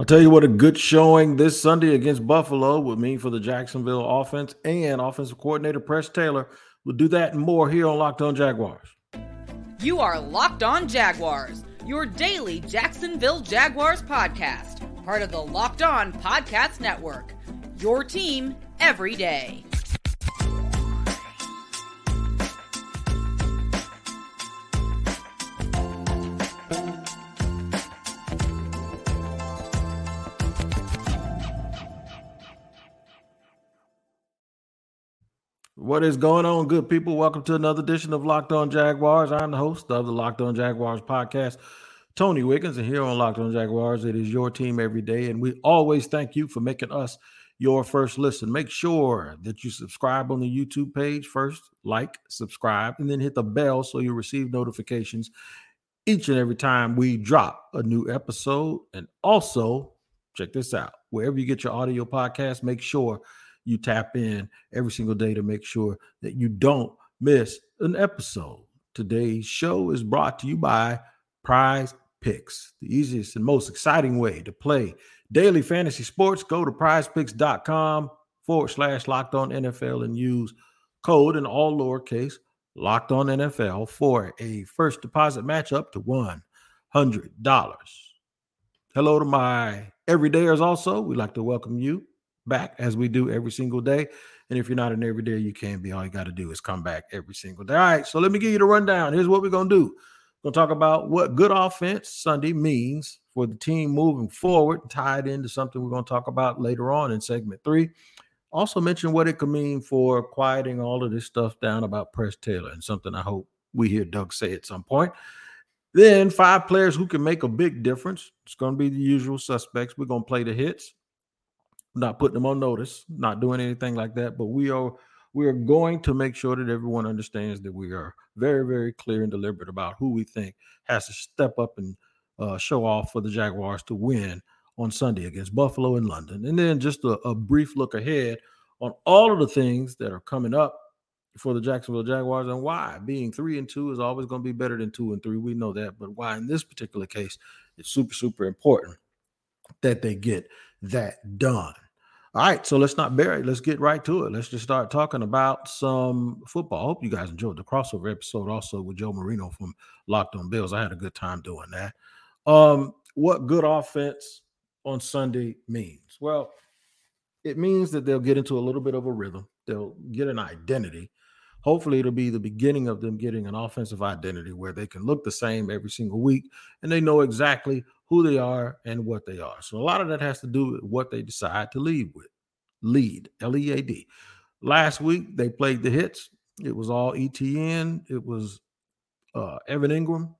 I'll tell you what a good showing this Sunday against Buffalo would mean for the Jacksonville offense and offensive coordinator Press Taylor. We'll do that and more here on Locked On Jaguars. You are Locked On Jaguars, your daily Jacksonville Jaguars podcast, part of the Locked On Podcast Network. Your team every day. What is going on, good people? Welcome to another edition of Locked On Jaguars. I'm the host of the Locked On Jaguars podcast, Tony Wiggins, and here on Locked On Jaguars, it is your team every day, and we always thank you for making us your first listen. Make sure that you subscribe on the YouTube page first, like, subscribe, and then hit the bell so you receive notifications each and every time we drop a new episode. And also, check this out wherever you get your audio podcast, make sure you tap in every single day to make sure that you don't miss an episode. Today's show is brought to you by Prize Picks, the easiest and most exciting way to play daily fantasy sports. Go to prizepicks.com forward slash locked on NFL and use code in all lowercase locked on NFL for a first deposit match up to $100. Hello to my everydayers also. We'd like to welcome you back as we do every single day. And if you're not an everyday, you can't be. All you got to do is come back every single day. All right. So let me give you the rundown. Here's what we're going to do. We're going to talk about what good offense Sunday means for the team moving forward, tied into something we're going to talk about later on in segment three. Also, mention what it could mean for quieting all of this stuff down about Press Taylor and something I hope we hear Doug say at some point. Then, five players who can make a big difference. It's going to be the usual suspects. We're going to play the hits not putting them on notice, not doing anything like that. But we are we are going to make sure that everyone understands that we are very, very clear and deliberate about who we think has to step up and uh, show off for the Jaguars to win on Sunday against Buffalo and London. And then just a, a brief look ahead on all of the things that are coming up for the Jacksonville Jaguars and why being three and two is always going to be better than two and three. We know that, but why in this particular case, it's super, super important that they get that done. All right, so let's not bury it. Let's get right to it. Let's just start talking about some football. I hope you guys enjoyed the crossover episode also with Joe Marino from Locked on Bills. I had a good time doing that. Um, what good offense on Sunday means? Well, it means that they'll get into a little bit of a rhythm. They'll get an identity. Hopefully, it'll be the beginning of them getting an offensive identity where they can look the same every single week and they know exactly who they are and what they are. So a lot of that has to do with what they decide to lead with. Lead, L E A D. Last week they played the hits. It was all ETN. It was uh, Evan Engram.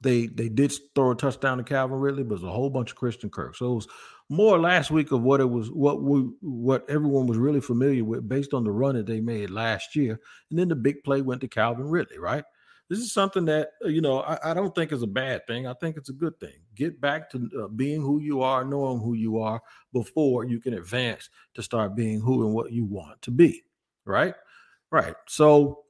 They they did throw a touchdown to Calvin Ridley, but it was a whole bunch of Christian Kirk. So it was more last week of what it was, what we what everyone was really familiar with based on the run that they made last year. And then the big play went to Calvin Ridley, right? this is something that uh, you know I, I, don't think is a bad thing. I think it's a good thing. Get back to uh, being who you are, knowing who you are before you can advance to start being who and what you want to be. Right, right. So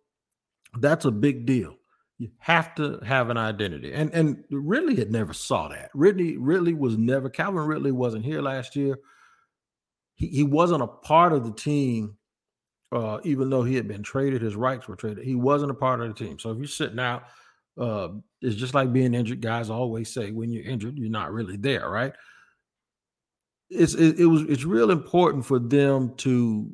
that's a big deal. You have to have an identity, and and Ridley had never saw that. Ridley Ridley was never. Calvin Ridley wasn't here last year. He he wasn't a part of the team uh, even though he had been traded, his rights were traded. He wasn't a part of the team. So if you're sitting out, uh, it's just like being injured. Guys always say when you're injured, you're not really there, right? It's it, it was it's real important for them to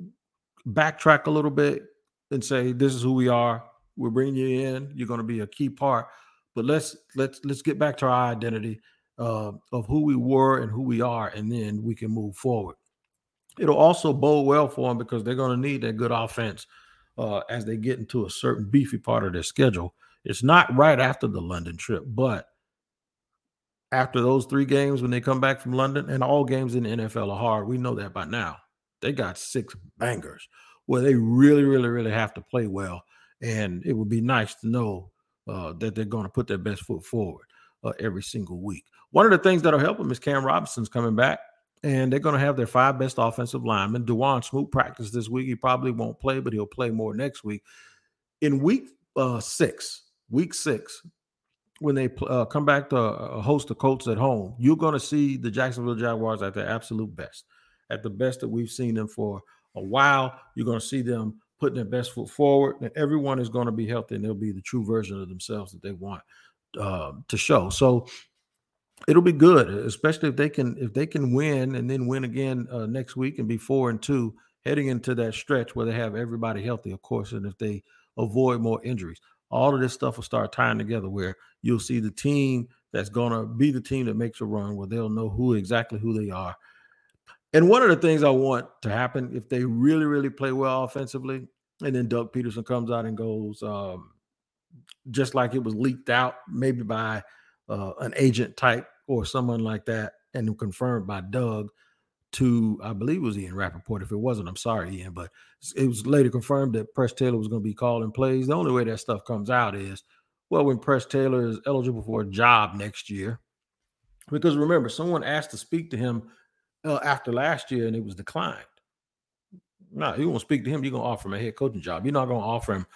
backtrack a little bit and say, "This is who we are. We're bringing you in. You're going to be a key part." But let's let's let's get back to our identity uh, of who we were and who we are, and then we can move forward it'll also bode well for them because they're going to need that good offense uh, as they get into a certain beefy part of their schedule. It's not right after the London trip, but after those three games when they come back from London, and all games in the NFL are hard. We know that by now. They got six bangers where they really, really, really have to play well. And it would be nice to know uh, that they're going to put their best foot forward uh, every single week. One of the things that'll help them is Cam Robinson's coming back and they're going to have their five best offensive linemen. Dawuane Smoot practiced this week. He probably won't play, but he'll play more next week. In week uh, six, week six, when they uh, come back to uh, host the Colts at home, you're going to see the Jacksonville Jaguars at their absolute best, at the best that we've seen them for a while. You're going to see them putting their best foot forward, and everyone is going to be healthy, and they'll be the true version of themselves that they want uh, to show. So it'll be good, especially if they can if they can win and then win again uh, next week and be four and two heading into that stretch where they have everybody healthy, of course, and if they avoid more injuries all of this stuff will start tying together where you'll see the team that's going to be the team that makes a run where they'll know who exactly who they are. And one of the things I want to happen if they really, really play well offensively, and then Doug Pederson comes out and goes, um, just like it was leaked out, maybe by uh, an agent type or someone like that, and confirmed by Doug to, I believe it was Ian Rapoport. If it wasn't, I'm sorry, Ian, but it was later confirmed that Press Taylor was going to be calling plays. The only way that stuff comes out is, well, when Press Taylor is eligible for a job next year. Because remember, someone asked to speak to him uh, after last year and it was declined. No, you won't speak to him. You're going to offer him a head coaching job. You're not going to offer him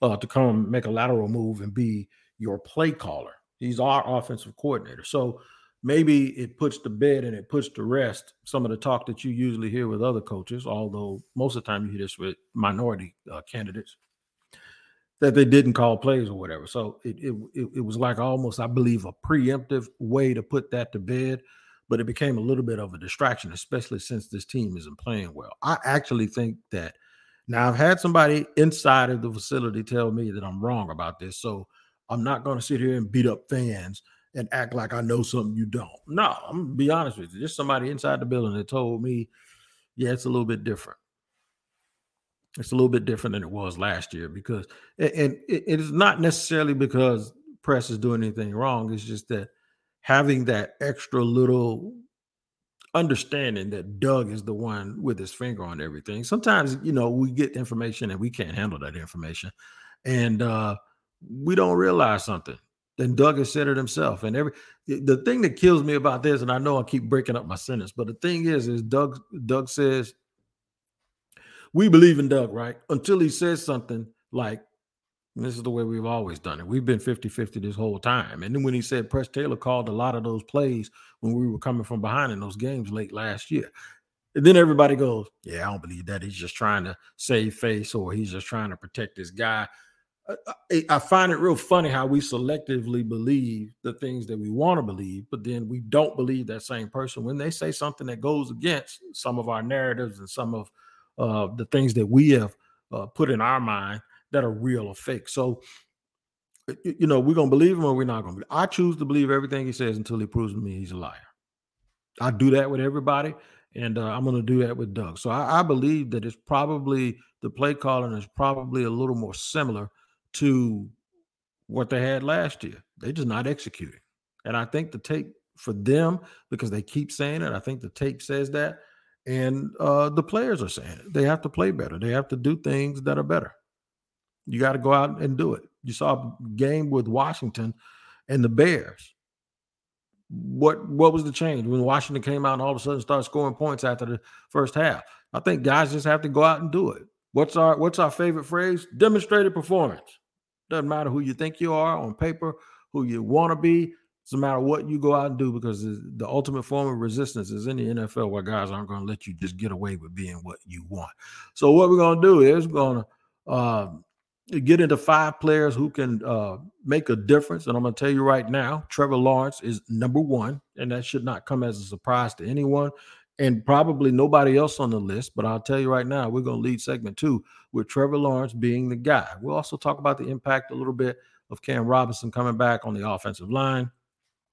uh, to come make a lateral move and be your play caller. He's our offensive coordinator. So maybe it puts to bed and it puts to rest some of the talk that you usually hear with other coaches, although most of the time you hear this with minority uh, candidates that they didn't call plays or whatever. So it, it, it it was like almost, I believe, a preemptive way to put that to bed, but it became a little bit of a distraction, especially since this team isn't playing well. I actually think that now I've had somebody inside of the facility tell me that I'm wrong about this, so I'm not going to sit here and beat up fans and act like I know something you don't. No, I'm gonna be honest with you. Just somebody inside the building that told me, yeah, it's a little bit different. It's a little bit different than it was last year because, and it is not necessarily because press is doing anything wrong. It's just that having that extra little understanding that Doug is the one with his finger on everything. Sometimes, you know, we get information and we can't handle that information. And uh, we don't realize something. Then Doug has said it himself. And every the thing that kills me about this, and I know I keep breaking up my sentence, but the thing is, is Doug Doug says we believe in Doug, right? Until he says something like, this is the way we've always done it. We've been 50-50 this whole time. And then when he said Press Taylor called a lot of those plays when we were coming from behind in those games late last year. And then everybody goes, Yeah, I don't believe that. He's just trying to save face or he's just trying to protect this guy. I find it real funny how we selectively believe the things that we want to believe, but then we don't believe that same person when they say something that goes against some of our narratives and some of uh, the things that we have uh, put in our mind that are real or fake. So, you know, we're gonna believe him or we're not gonna. I choose to believe everything he says until he proves to me he's a liar. I do that with everybody, and uh, I'm gonna do that with Doug. So I, I believe that it's probably the play calling is probably a little more similar to what they had last year. They just not executing. And I think the tape for them, because they keep saying it, I think the tape says that. And uh, the players are saying it. They have to play better. They have to do things that are better. You got to go out and do it. You saw a game with Washington and the Bears. What what was the change when Washington came out and all of a sudden started scoring points after the first half? I think guys just have to go out and do it. What's our what's our favorite phrase? Demonstrated performance. Doesn't matter who you think you are on paper, who you want to be. Doesn't matter what you go out and do because the ultimate form of resistance is in the NFL where guys aren't going to let you just get away with being what you want. So what we're going to do is we're going to uh, get into five players who can uh, make a difference. And I'm going to tell you right now, Trevor Lawrence is number one, and that should not come as a surprise to anyone and probably nobody else on the list. But I'll tell you right now, we're going to lead segment two with Trevor Lawrence being the guy. We'll also talk about the impact a little bit of Cam Robinson coming back on the offensive line.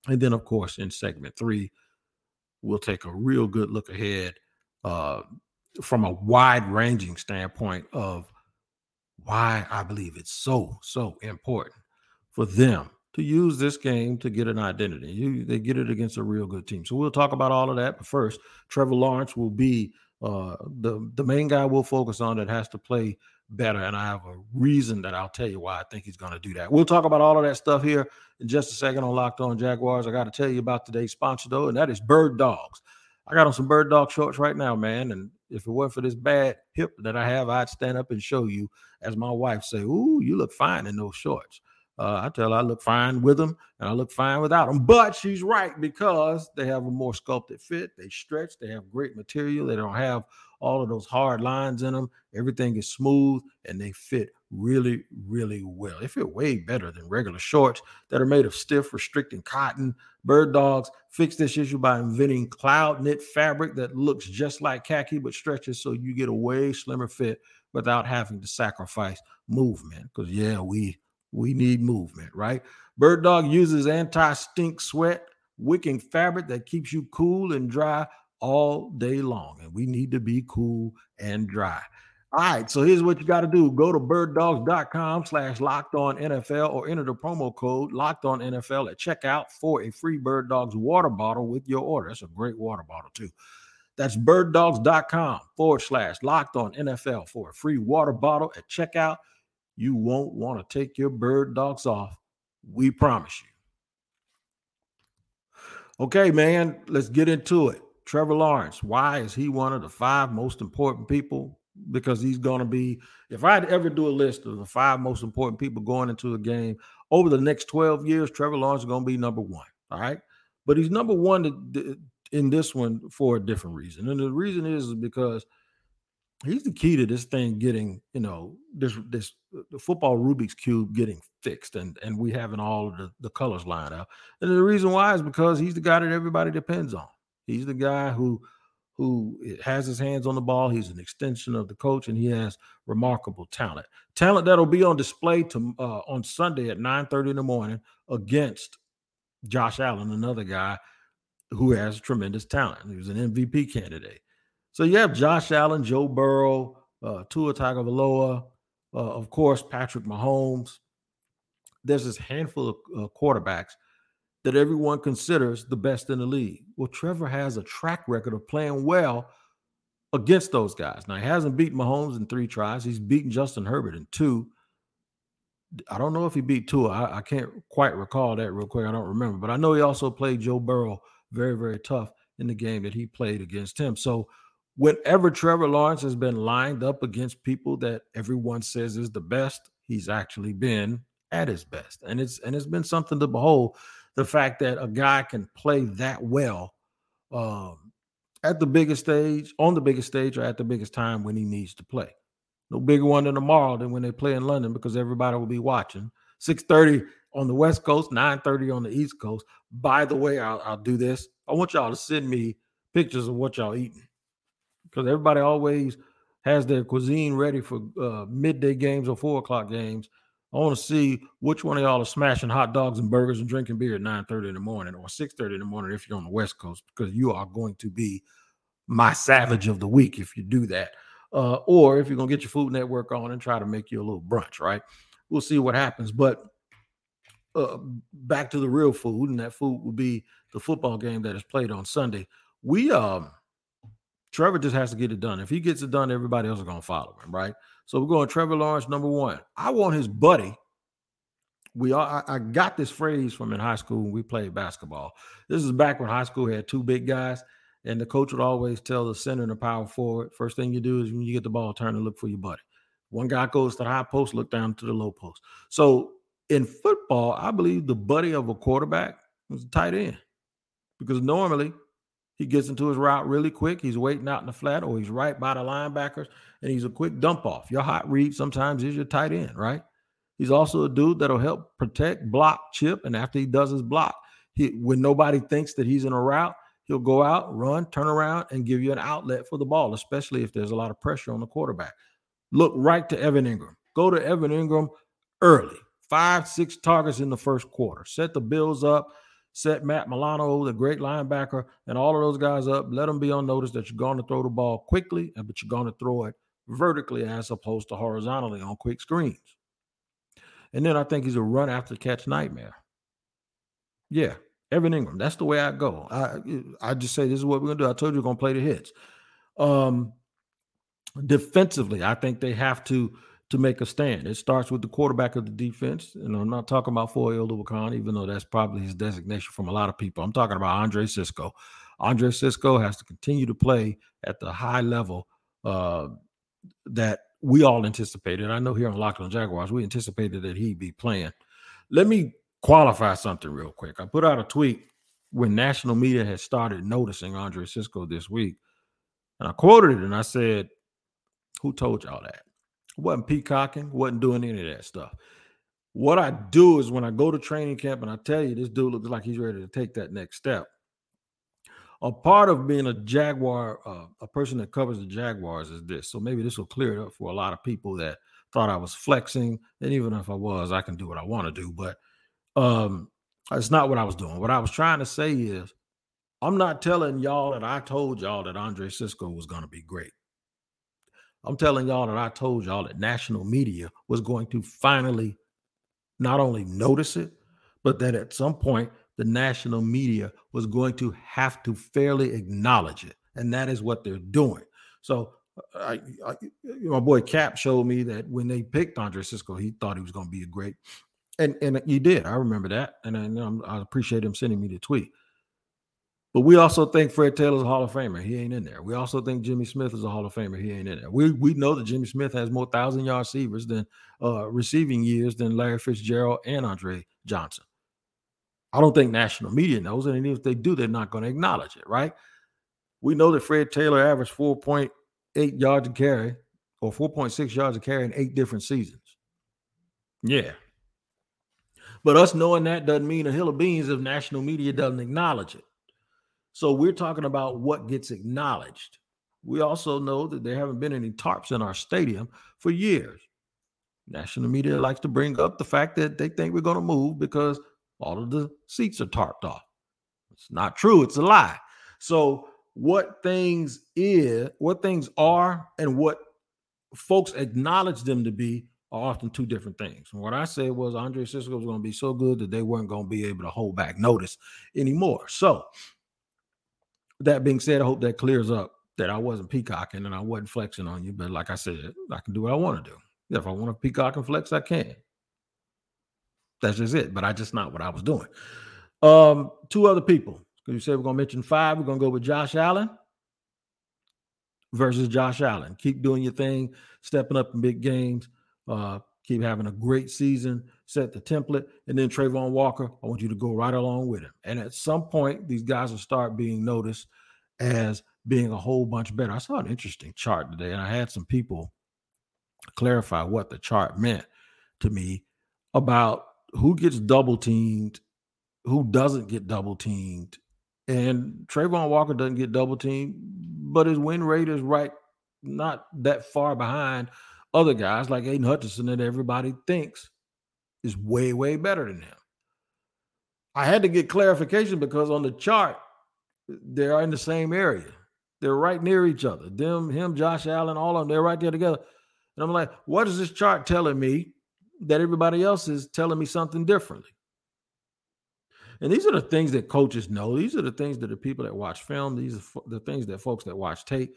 And then, of course, in segment three, we'll take a real good look ahead uh, from a wide ranging standpoint of why I believe it's so, so important for them to use this game to get an identity. You, they get it against a real good team. So we'll talk about all of that. But first, Trevor Lawrence will be uh, the the main guy we'll focus on that has to play better. And I have a reason that I'll tell you why I think he's going to do that. We'll talk about all of that stuff here in just a second on Locked On Jaguars. I got to tell you about today's sponsor though, and that is Bird Dogs. I got on some Bird Dog shorts right now, man. And if it weren't for this bad hip that I have, I'd stand up and show you, as my wife say, "Ooh, you look fine in those shorts." Uh, I tell her I look fine with them and I look fine without them. But she's right because they have a more sculpted fit. They stretch. They have great material. They don't have all of those hard lines in them. Everything is smooth and they fit really, really well. They fit way better than regular shorts that are made of stiff, restricting cotton. Bird Dogs fix this issue by inventing cloud knit fabric that looks just like khaki but stretches so you get a way slimmer fit without having to sacrifice movement. Because yeah, we we need movement, right? Bird Dog uses anti-stink sweat wicking fabric that keeps you cool and dry all day long. And we need to be cool and dry. All right, so here's what you got to do. Go to birddogs.com slash locked on NFL or enter the promo code locked on NFL at checkout for a free Bird Dogs water bottle with your order. That's a great water bottle, too. That's birddogs.com forward slash locked on NFL for a free water bottle at checkout. You won't want to take your bird dogs off. We promise you. Okay, man, let's get into it. Trevor Lawrence, why is he one of the five most important people? Because he's going to be, if I'd ever do a list of the five most important people going into a game over the next 12 years, Trevor Lawrence is going to be number one. All right. But he's number one in this one for a different reason. And the reason is because he's the key to this thing getting, you know, this this the football Rubik's cube getting fixed, and and we having all of the, the colors lined up. And the reason why is because he's the guy that everybody depends on. He's the guy who who has his hands on the ball. He's an extension of the coach, and he has remarkable talent. Talent that'll be on display to uh, on Sunday at 9 30 in the morning against Josh Allen, another guy who has tremendous talent. He was an MVP candidate. So you have Josh Allen, Joe Burrow, uh, Tua Tagovailoa, uh, of course Patrick Mahomes. There's this handful of uh, quarterbacks that everyone considers the best in the league. Well, Trevor has a track record of playing well against those guys. Now he hasn't beaten Mahomes in three tries. He's beaten Justin Herbert in two. I don't know if he beat Tua. I, I can't quite recall that real quick. I don't remember, but I know he also played Joe Burrow very, very tough in the game that he played against him. So whenever Trevor Lawrence has been lined up against people that everyone says is the best, he's actually been at his best. And it's and it's been something to behold the fact that a guy can play that well um, at the biggest stage, on the biggest stage, or at the biggest time when he needs to play. No bigger one than tomorrow than when they play in London because everybody will be watching. 6:30 on the West Coast, 9:30 on the East Coast. By the way, I'll, I'll do this. I want y'all to send me pictures of what y'all eating because everybody always has their cuisine ready for uh, midday games or four o'clock games. I want to see which one of y'all are smashing hot dogs and burgers and drinking beer at 9 30 in the morning or 6 30 in the morning if you're on the West Coast, because you are going to be my savage of the week if you do that. Uh, or if you're going to get your Food Network on and try to make you a little brunch, right? We'll see what happens. But uh, back to the real food, and that food will be the football game that is played on Sunday. We um Trevor just has to get it done. If he gets it done, everybody else is going to follow him, right? So we're going Trevor Lawrence number one. I want his buddy. We all I, I got this phrase from in high school when we played basketball. This is back when high school had two big guys, and the coach would always tell the center and the power forward, first thing you do is when you get the ball, turn and look for your buddy. One guy goes to the high post, look down to the low post. So in football, I believe the buddy of a quarterback is a tight end because normally he gets into his route really quick. He's waiting out in the flat, or he's right by the linebackers, and he's a quick dump off. Your hot read sometimes is your tight end, right? He's also a dude that'll help protect, block, chip, and after he does his block, he, when nobody thinks that he's in a route, he'll go out, run, turn around, and give you an outlet for the ball, especially if there's a lot of pressure on the quarterback. Look right to Evan Engram. Go to Evan Engram early. Five, six targets in the first quarter. Set the Bills up set Matt Milano, the great linebacker, and all of those guys up. Let them be on notice that you're going to throw the ball quickly, but you're going to throw it vertically as opposed to horizontally on quick screens. And then I think he's a run after catch nightmare. Yeah, Evan Engram. That's the way I go. I I just say this is what we're gonna do. I told you we're gonna play the hits. Um, defensively, I think they have to to make a stand. It starts with the quarterback of the defense. And I'm not talking about Foye Oluokun, even though that's probably his designation from a lot of people. I'm talking about Andre Cisco. Andre Cisco has to continue to play at the high level uh, that we all anticipated. I know here on Locked on Jaguars, we anticipated that he'd be playing. let me qualify something real quick. I put out a tweet when national media had started noticing Andre Cisco this week. And I quoted it and I said, Who told y'all that? Wasn't peacocking, wasn't doing any of that stuff. What I do is when I go to training camp and I tell you this dude looks like he's ready to take that next step. A part of being a Jaguar, uh, a person that covers the Jaguars is this. So maybe this will clear it up for a lot of people that thought I was flexing. And even if I was, I can do what I want to do. But um, it's not what I was doing. What I was trying to say is I'm not telling y'all that I told y'all that Andre Cisco was going to be great. I'm telling y'all that I told y'all that national media was going to finally not only notice it, but that at some point the national media was going to have to fairly acknowledge it. And that is what they're doing. So I, I, my boy Cap showed me that when they picked Andre Cisco, he thought he was going to be a great, and and he did. I remember that, and I, I appreciate him sending me the tweet. But we also think Fred Taylor's a Hall of Famer. He ain't in there. We also think Jimmy Smith is a Hall of Famer. He ain't in there. We we know that Jimmy Smith has more thousand yard receivers than uh, receiving years than Larry Fitzgerald and Andre Johnson. I don't think national media knows, it, and if they do, they're not going to acknowledge it, right? We know that Fred Taylor averaged 4.8 yards a carry or 4.6 yards a carry in eight different seasons. Yeah. But us knowing that doesn't mean a hill of beans if national media doesn't acknowledge it. So we're talking about what gets acknowledged. We also know that there haven't been any tarps in our stadium for years. National media likes to bring up the fact that they think we're going to move because all of the seats are tarped off. It's not true, it's a lie. So what things is, what things are and what folks acknowledge them to be are often two different things. And what I said was Andre Cisco was going to be so good that they weren't going to be able to hold back notice anymore. So that being said, I hope that clears up that I wasn't peacocking and I wasn't flexing on you. But like I said, I can do what I want to do. If I want to peacock and flex, I can. That's just it. But I just not what I was doing. Um, two other people. You said we're gonna mention five. We're gonna go with Josh Allen versus Josh Allen. Keep doing your thing, stepping up in big games. Uh, keep having a great season, set the template, and then Travon Walker, I want you to go right along with him. And at some point, these guys will start being noticed as being a whole bunch better. I saw an interesting chart today, and I had some people clarify what the chart meant to me about who gets double teamed, who doesn't get double teamed. And Travon Walker doesn't get double teamed, but his win rate is right, not that far behind other guys like Aidan Hutchinson that everybody thinks is way, way better than him. I had to get clarification because on the chart, they are in the same area. They're right near each other. Them, him, Josh Allen, all of them, they're right there together. And I'm like, what is this chart telling me that everybody else is telling me something differently? And these are the things that coaches know. These are the things that the people that watch film, these are the things that folks that watch tape,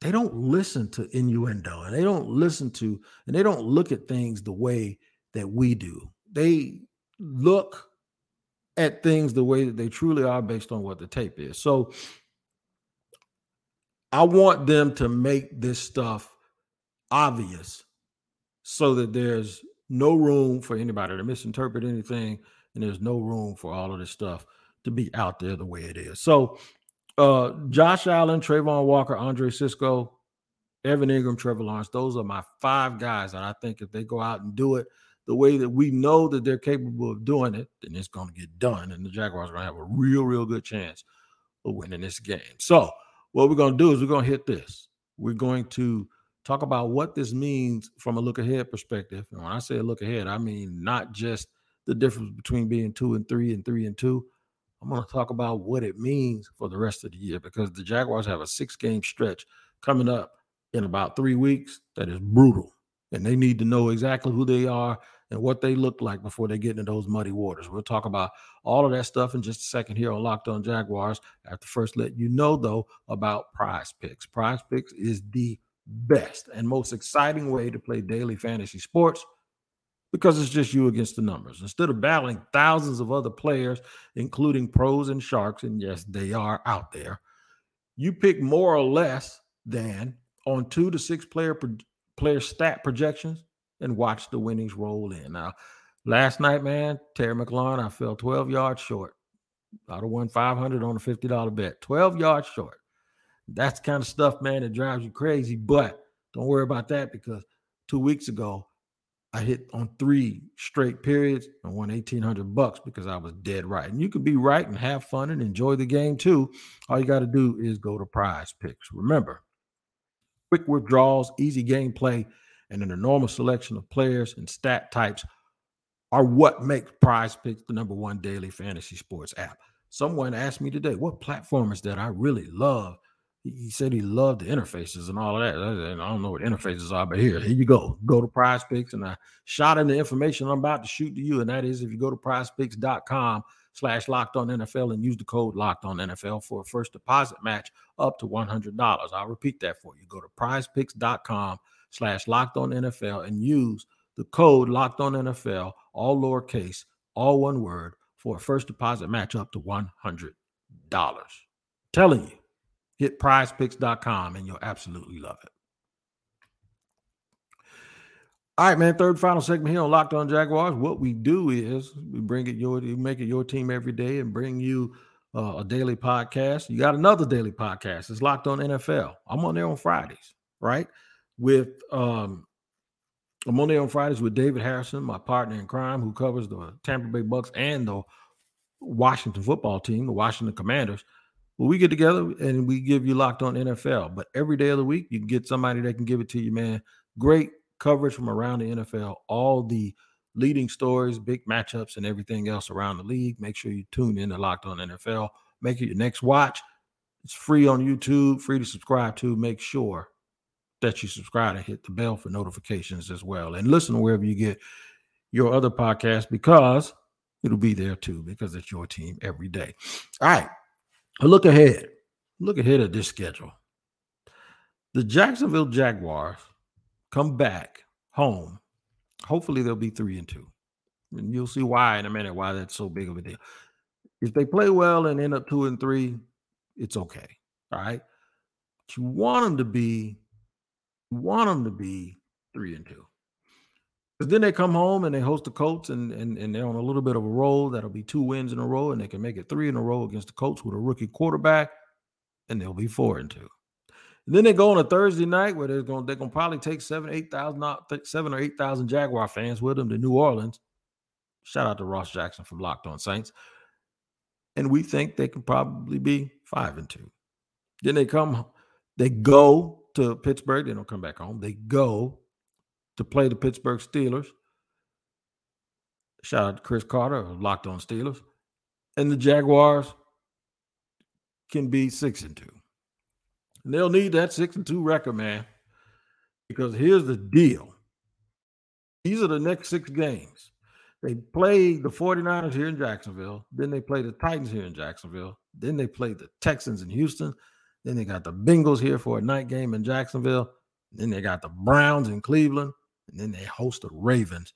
they don't listen to innuendo and they don't listen to and they don't look at things the way that we do. They look at things the way that they truly are based on what the tape is. So I want them to make this stuff obvious so that there's no room for anybody to misinterpret anything and there's no room for all of this stuff to be out there the way it is. So uh, Josh Allen, Travon Walker, Andre Cisco, Evan Engram, Trevor Lawrence. Those are my five guys that I think if they go out and do it the way that we know that they're capable of doing it, then it's going to get done. And the Jaguars are going to have a real, real good chance of winning this game. So, what we're going to do is we're going to hit this. We're going to talk about what this means from a look ahead perspective. And when I say look ahead, I mean not just the difference between being two and three and three and two, I'm going to talk about what it means for the rest of the year because the Jaguars have a six game stretch coming up in about three weeks that is brutal. And they need to know exactly who they are and what they look like before they get into those muddy waters. We'll talk about all of that stuff in just a second here on Locked On Jaguars. After first let you know, though, about prize picks. Prize picks is the best and most exciting way to play daily fantasy sports because it's just you against the numbers. Instead of battling thousands of other players, including pros and sharks, and yes, they are out there, you pick more or less than on two to six player player stat projections and watch the winnings roll in. Now, Last night, man, Terry McLaurin, I fell 12 yards short. I'd have won 500 on a $50 bet. 12 yards short. That's kind of stuff, man, that drives you crazy. But don't worry about that because two weeks ago, I hit on three straight periods and won 1800 bucks because I was dead right. And you can be right and have fun and enjoy the game too. All you got to do is go to prize picks. Remember, quick withdrawals, easy gameplay, and an enormous selection of players and stat types are what makes Prize Picks the number one daily fantasy sports app. Someone asked me today, what platform is that I really love? He said he loved the interfaces and all of that. And I don't know what interfaces are, but here, here you go. Go to Prize Picks, and I shot in the information I'm about to shoot to you, and that is if you go to PrizePicks.com slash Locked On NFL and use the code Locked On NFL for a first deposit match up to $100. I'll repeat that for you. Go to PrizePicks.com slash Locked On NFL and use the code Locked On NFL, all lowercase, all one word, for a first deposit match up to $100. Telling you, hit prizepicks.com and you'll absolutely love it. All right, man. Third final segment here on Locked On Jaguars. What we do is we bring it your, we make it your team every day and bring you uh, a daily podcast. You got another daily podcast. It's Locked On NFL. I'm on there on Fridays, right? With um, I'm on there on Fridays with David Harrison, my partner in crime, who covers the Tampa Bay Bucks and the Washington football team, the Washington Commanders. Well, we get together and we give you locked on NFL. But every day of the week, you can get somebody that can give it to you, man. Great coverage from around the NFL, all the leading stories, big matchups, and everything else around the league. Make sure you tune in to Locked On NFL. Make it your next watch. It's free on YouTube, free to subscribe to. Make sure that you subscribe and hit the bell for notifications as well. And listen wherever you get your other podcast because it'll be there too, because it's your team every day. All right. A look ahead. Look ahead at this schedule. The Jacksonville Jaguars come back home. Hopefully they'll be three and two. And you'll see why in a minute, why that's so big of a deal. If they play well and end up two and three, it's okay. All right. But you want them to be want them to be three and two. Because then they come home and they host the Colts and, and, and they're on a little bit of a roll. That'll be two wins in a row, and they can make it three in a row against the Colts with a rookie quarterback, and they'll be four and two. And then they go on a Thursday night where they're going they're to probably take seven, eight thousand, uh, seven or eight thousand Jaguar fans with them to New Orleans. Shout out to Ross Jackson from Locked On Saints. And we think they can probably be five and two. Then they come, they go to Pittsburgh. They don't come back home. They go to play the Pittsburgh Steelers. Shout out to Chris Carter Locked On Steelers. And the Jaguars can be six and two. And they'll need that six and two record, man. Because here's the deal. These are the next six games. They play the 49ers here in Jacksonville. Then they play the Titans here in Jacksonville. Then they play the Texans in Houston. Then they got the Bengals here for a night game in Jacksonville. Then they got the Browns in Cleveland. And then they host the Ravens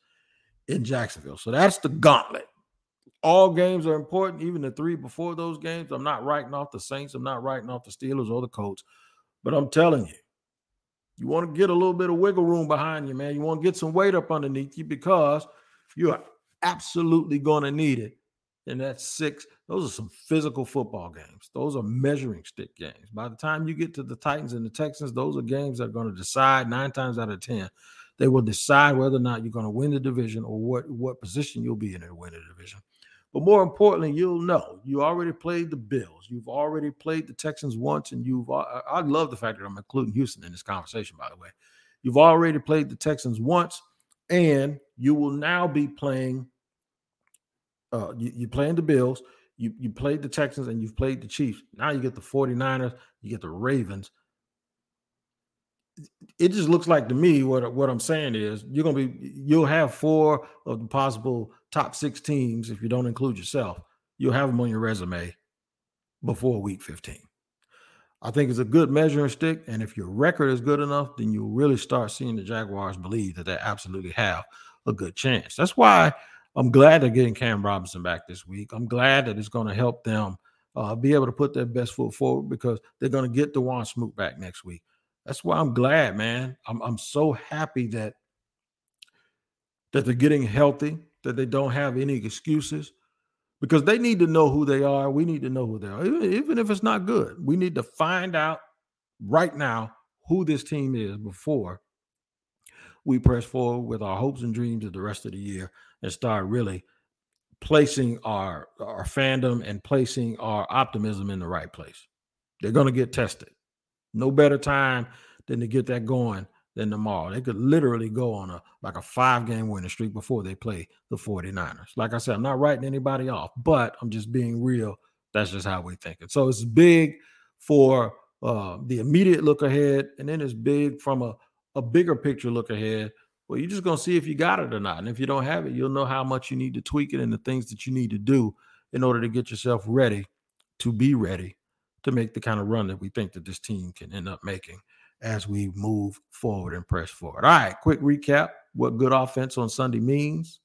in Jacksonville. So that's the gauntlet. All games are important, even the three before those games. I'm not writing off the Saints. I'm not writing off the Steelers or the Colts. But I'm telling you, you want to get a little bit of wiggle room behind you, man. You want to get some weight up underneath you because you're absolutely going to need it and that's six. Those are some physical football games. Those are measuring stick games. By the time you get to the Titans and the Texans, those are games that are going to decide nine times out of ten. They will decide whether or not you're going to win the division or what what position you'll be in to win the division. But more importantly, you'll know you already played the Bills. You've already played the Texans once, and you've. I love the fact that I'm including Houston in this conversation. By the way, you've already played the Texans once, and you will now be playing uh, you, you playing the Bills, you, you played the Texans, and you've played the Chiefs. Now you get the 49ers, you get the Ravens. It just looks like to me what, what I'm saying is you're gonna be you'll have four of the possible top six teams if you don't include yourself. You'll have them on your resume before week 15. I think it's a good measuring stick. And if your record is good enough, then you'll really start seeing the Jaguars believe that they absolutely have a good chance. That's why I'm glad they're getting Cam Robinson back this week. I'm glad that it's going to help them uh, be able to put their best foot forward because they're going to get Dawuane Smoot back next week. That's why I'm glad, man. I'm I'm so happy that that they're getting healthy that they don't have any excuses because they need to know who they are. We need to know who they are, even if it's not good. We need to find out right now who this team is before we press forward with our hopes and dreams of the rest of the year and start really placing our our fandom and placing our optimism in the right place. They're going to get tested. No better time than to get that going than tomorrow. They could literally go on a like a five game winning streak before they play the 49ers. Like I said, I'm not writing anybody off, but I'm just being real. That's just how we think it. So it's big for uh, the immediate look ahead, and then it's big from a, a bigger picture look ahead. Well, you're just gonna see if you got it or not. And if you don't have it, you'll know how much you need to tweak it and the things that you need to do in order to get yourself ready to be ready to make the kind of run that we think that this team can end up making as we move forward and press forward. All right, quick recap what good offense on Sunday means.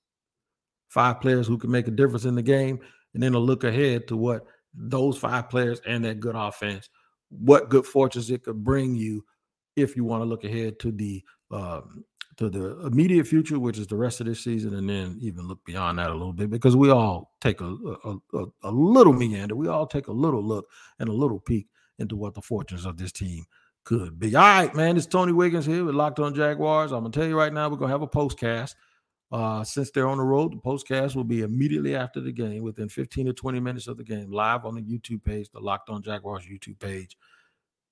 Five players who can make a difference in the game, and then a look ahead to what those five players and that good offense, what good fortunes it could bring you if you want to look ahead to the um, to the immediate future, which is the rest of this season, and then even look beyond that a little bit because we all take a, a, a, a little meander, we all take a little look and a little peek into what the fortunes of this team could be. All right, man. It's Tony Wiggins here with Locked On Jaguars. I'm gonna tell you right now, we're gonna have a postcast. Uh, since they're on the road, the postcast will be immediately after the game, within 15 to 20 minutes of the game, live on the YouTube page, the Locked On Jaguars YouTube page.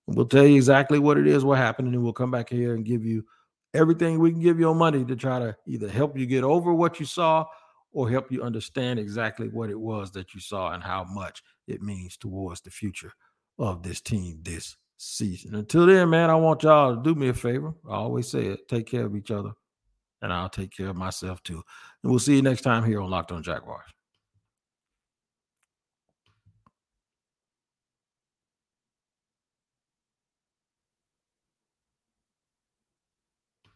We'll tell you exactly what it is, what happened, and then we'll come back here and give you everything we can give you on Monday to try to either help you get over what you saw or help you understand exactly what it was that you saw and how much it means towards the future of this team this season. Until then, man, I want y'all to do me a favor. I always say it take care of each other, and I'll take care of myself too. And we'll see you next time here on Locked on Jaguars.